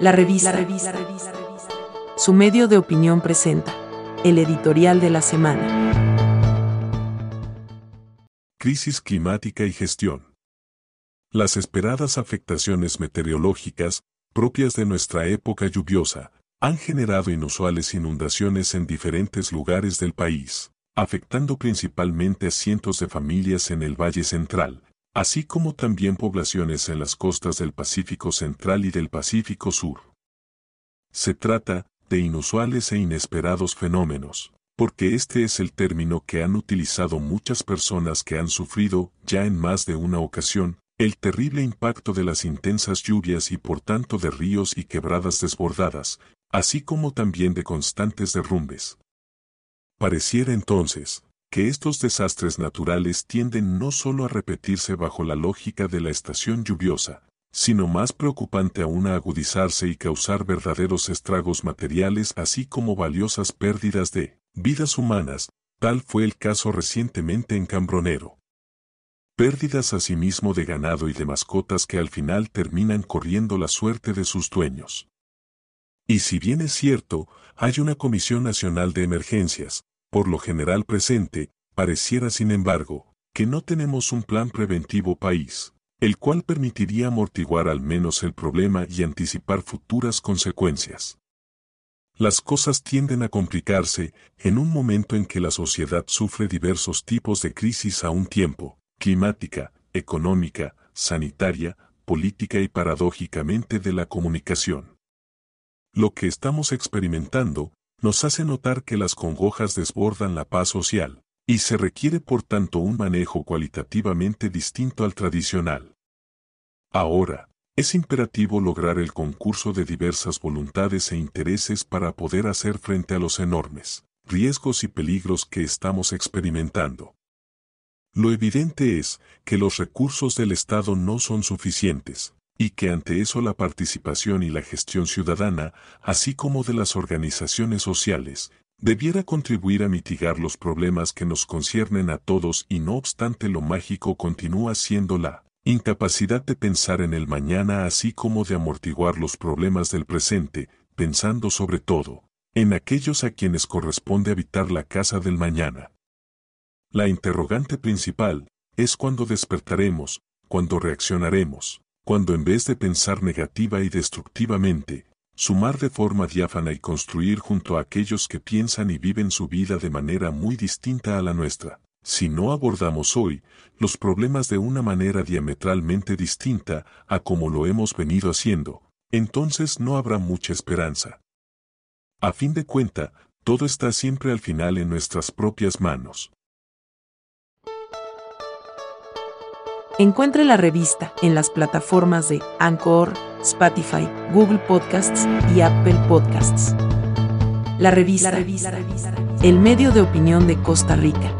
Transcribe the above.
La revista. Su medio de opinión presenta el editorial de la semana. Crisis climática y gestión. Las esperadas afectaciones meteorológicas, propias de nuestra época lluviosa, han generado inusuales inundaciones en diferentes lugares del país, afectando principalmente a cientos de familias en el Valle Central, así como también poblaciones en las costas del Pacífico Central y del Pacífico Sur. Se trata de inusuales e inesperados fenómenos, porque este es el término que han utilizado muchas personas que han sufrido, ya en más de una ocasión, el terrible impacto de las intensas lluvias y por tanto de ríos y quebradas desbordadas, así como también de constantes derrumbes. Pareciera entonces, que estos desastres naturales tienden no solo a repetirse bajo la lógica de la estación lluviosa, sino más preocupante aún a agudizarse y causar verdaderos estragos materiales así como valiosas pérdidas de vidas humanas, tal fue el caso recientemente en Cambronero. Pérdidas asimismo de ganado y de mascotas que al final terminan corriendo la suerte de sus dueños. Y si bien es cierto, hay una Comisión Nacional de Emergencias, por lo general presente, pareciera sin embargo, que no tenemos un plan preventivo país, el cual permitiría amortiguar al menos el problema y anticipar futuras consecuencias. Las cosas tienden a complicarse en un momento en que la sociedad sufre diversos tipos de crisis a un tiempo, climática, económica, sanitaria, política y paradójicamente de la comunicación. Lo que estamos experimentando nos hace notar que las congojas desbordan la paz social, y se requiere por tanto un manejo cualitativamente distinto al tradicional. Ahora, es imperativo lograr el concurso de diversas voluntades e intereses para poder hacer frente a los enormes riesgos y peligros que estamos experimentando. Lo evidente es que los recursos del Estado no son suficientes, y que ante eso la participación y la gestión ciudadana, así como de las organizaciones sociales, debiera contribuir a mitigar los problemas que nos conciernen a todos y no obstante lo mágico continúa siendo la incapacidad de pensar en el mañana así como de amortiguar los problemas del presente, pensando sobre todo en aquellos a quienes corresponde habitar la casa del mañana. La interrogante principal es cuándo despertaremos, cuándo reaccionaremos, cuando en vez de pensar negativa y destructivamente, sumar de forma diáfana y construir junto a aquellos que piensan y viven su vida de manera muy distinta a la nuestra. Si no abordamos hoy los problemas de una manera diametralmente distinta a como lo hemos venido haciendo, entonces no habrá mucha esperanza. A fin de cuenta, todo está siempre al final en nuestras propias manos. Encuentre la revista en las plataformas de Anchor, Spotify, Google Podcasts y Apple Podcasts. La revista, el medio de opinión de Costa Rica.